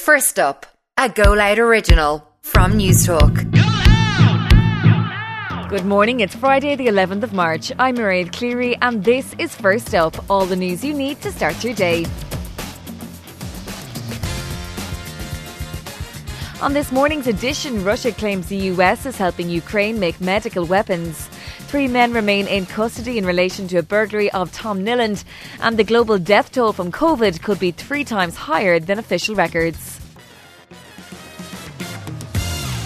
First up, a GoLoud original from News Newstalk. Good morning, it's Friday, the 11th of March. I'm Mairead Cleary, and this is First Up all the news you need to start your day. On this morning's edition, Russia claims the US is helping Ukraine make medical weapons. Three men remain in custody in relation to a burglary of Tom Niland, and the global death toll from COVID could be three times higher than official records.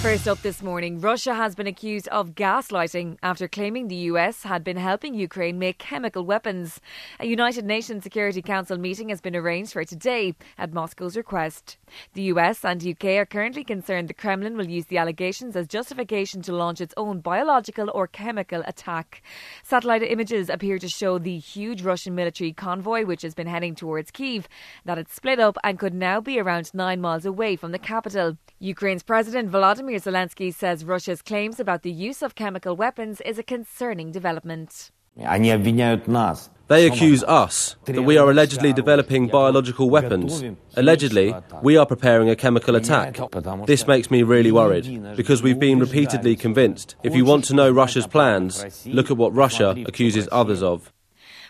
First up this morning, Russia has been accused of gaslighting after claiming the US had been helping Ukraine make chemical weapons. A United Nations Security Council meeting has been arranged for today at Moscow's request. The US and UK are currently concerned the Kremlin will use the allegations as justification to launch its own biological or chemical attack. Satellite images appear to show the huge Russian military convoy which has been heading towards Kiev, that it's split up and could now be around nine miles away from the capital. Ukraine's President Volodymyr Zelensky says Russia's claims about the use of chemical weapons is a concerning development. They accuse us that we are allegedly developing biological weapons. Allegedly, we are preparing a chemical attack. This makes me really worried because we've been repeatedly convinced. If you want to know Russia's plans, look at what Russia accuses others of.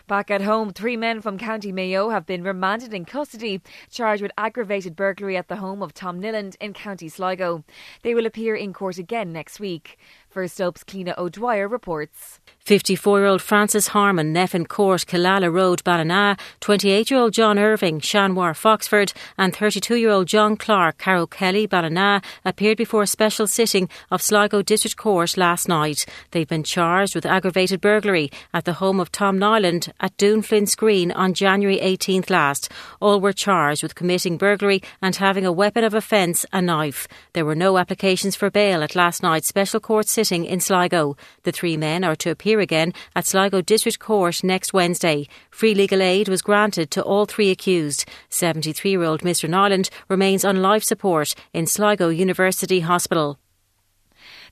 Back at home, three men from County Mayo have been remanded in custody, charged with aggravated burglary at the home of Tom Niland in County Sligo. They will appear in court again next week. First up's Cliona O'Dwyer reports. 54 year old Francis Harmon, Nephin Court, Killala Road, Ballina, 28 year old John Irving, Shanwar, Foxford, and 32 year old John Clark, Carrowkelly, Ballina, appeared before a special sitting of Sligo District Court last night. They've been charged with aggravated burglary at the home of Tom Niland at Doonflin Skreen on January 18th last. All were charged with committing burglary and having a weapon of offence, a knife. There were no applications for bail at last night's special court sitting sitting in Sligo. The three men are to appear again at Sligo District Court next Wednesday. Free legal aid was granted to all three accused. 73 year old Mr. Niland remains on life support in Sligo University Hospital.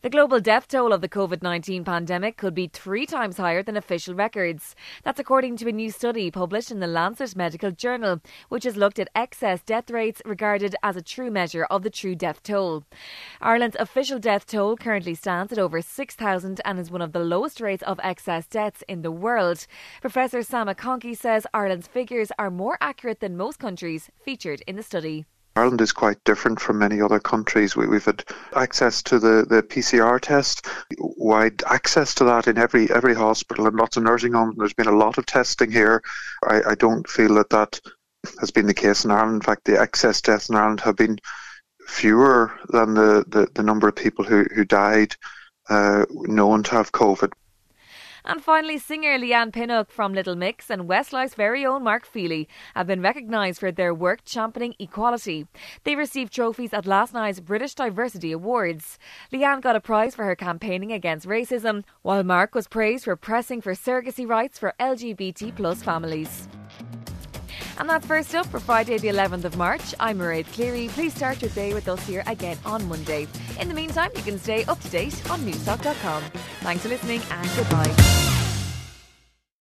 The global death toll of the COVID 19 pandemic could be three times higher than official records. That's according to a new study published in the Lancet Medical Journal, which has looked at excess death rates regarded as a true measure of the true death toll. Ireland's official death toll currently stands at over 6,000 and is one of the lowest rates of excess deaths in the world. Professor Sam McConkey says Ireland's figures are more accurate than most countries featured in the study. Ireland is quite different from many other countries. We, have had access to the, the PCR test, wide access to that in every every hospital and lots of nursing homes. There's been a lot of testing here. I, I don't feel that that has been the case in Ireland. In fact, the excess deaths in Ireland have been fewer than the, the, the number of people who, who died uh, known to have COVID. And finally, singer Leigh-Anne Pinnock from Little Mix and Westlife's very own Mark Feehily have been recognised for their work championing equality. They received trophies at last night's British Diversity Awards. Leanne got a prize for her campaigning against racism, while Mark was praised for pressing for surrogacy rights for LGBT plus families. And that's first up for Friday, the 11th of March. I'm Mairead Cleary. Please start your day with us here again on Monday. In the meantime, you can stay up to date on newstalk.com. Thanks for listening and goodbye.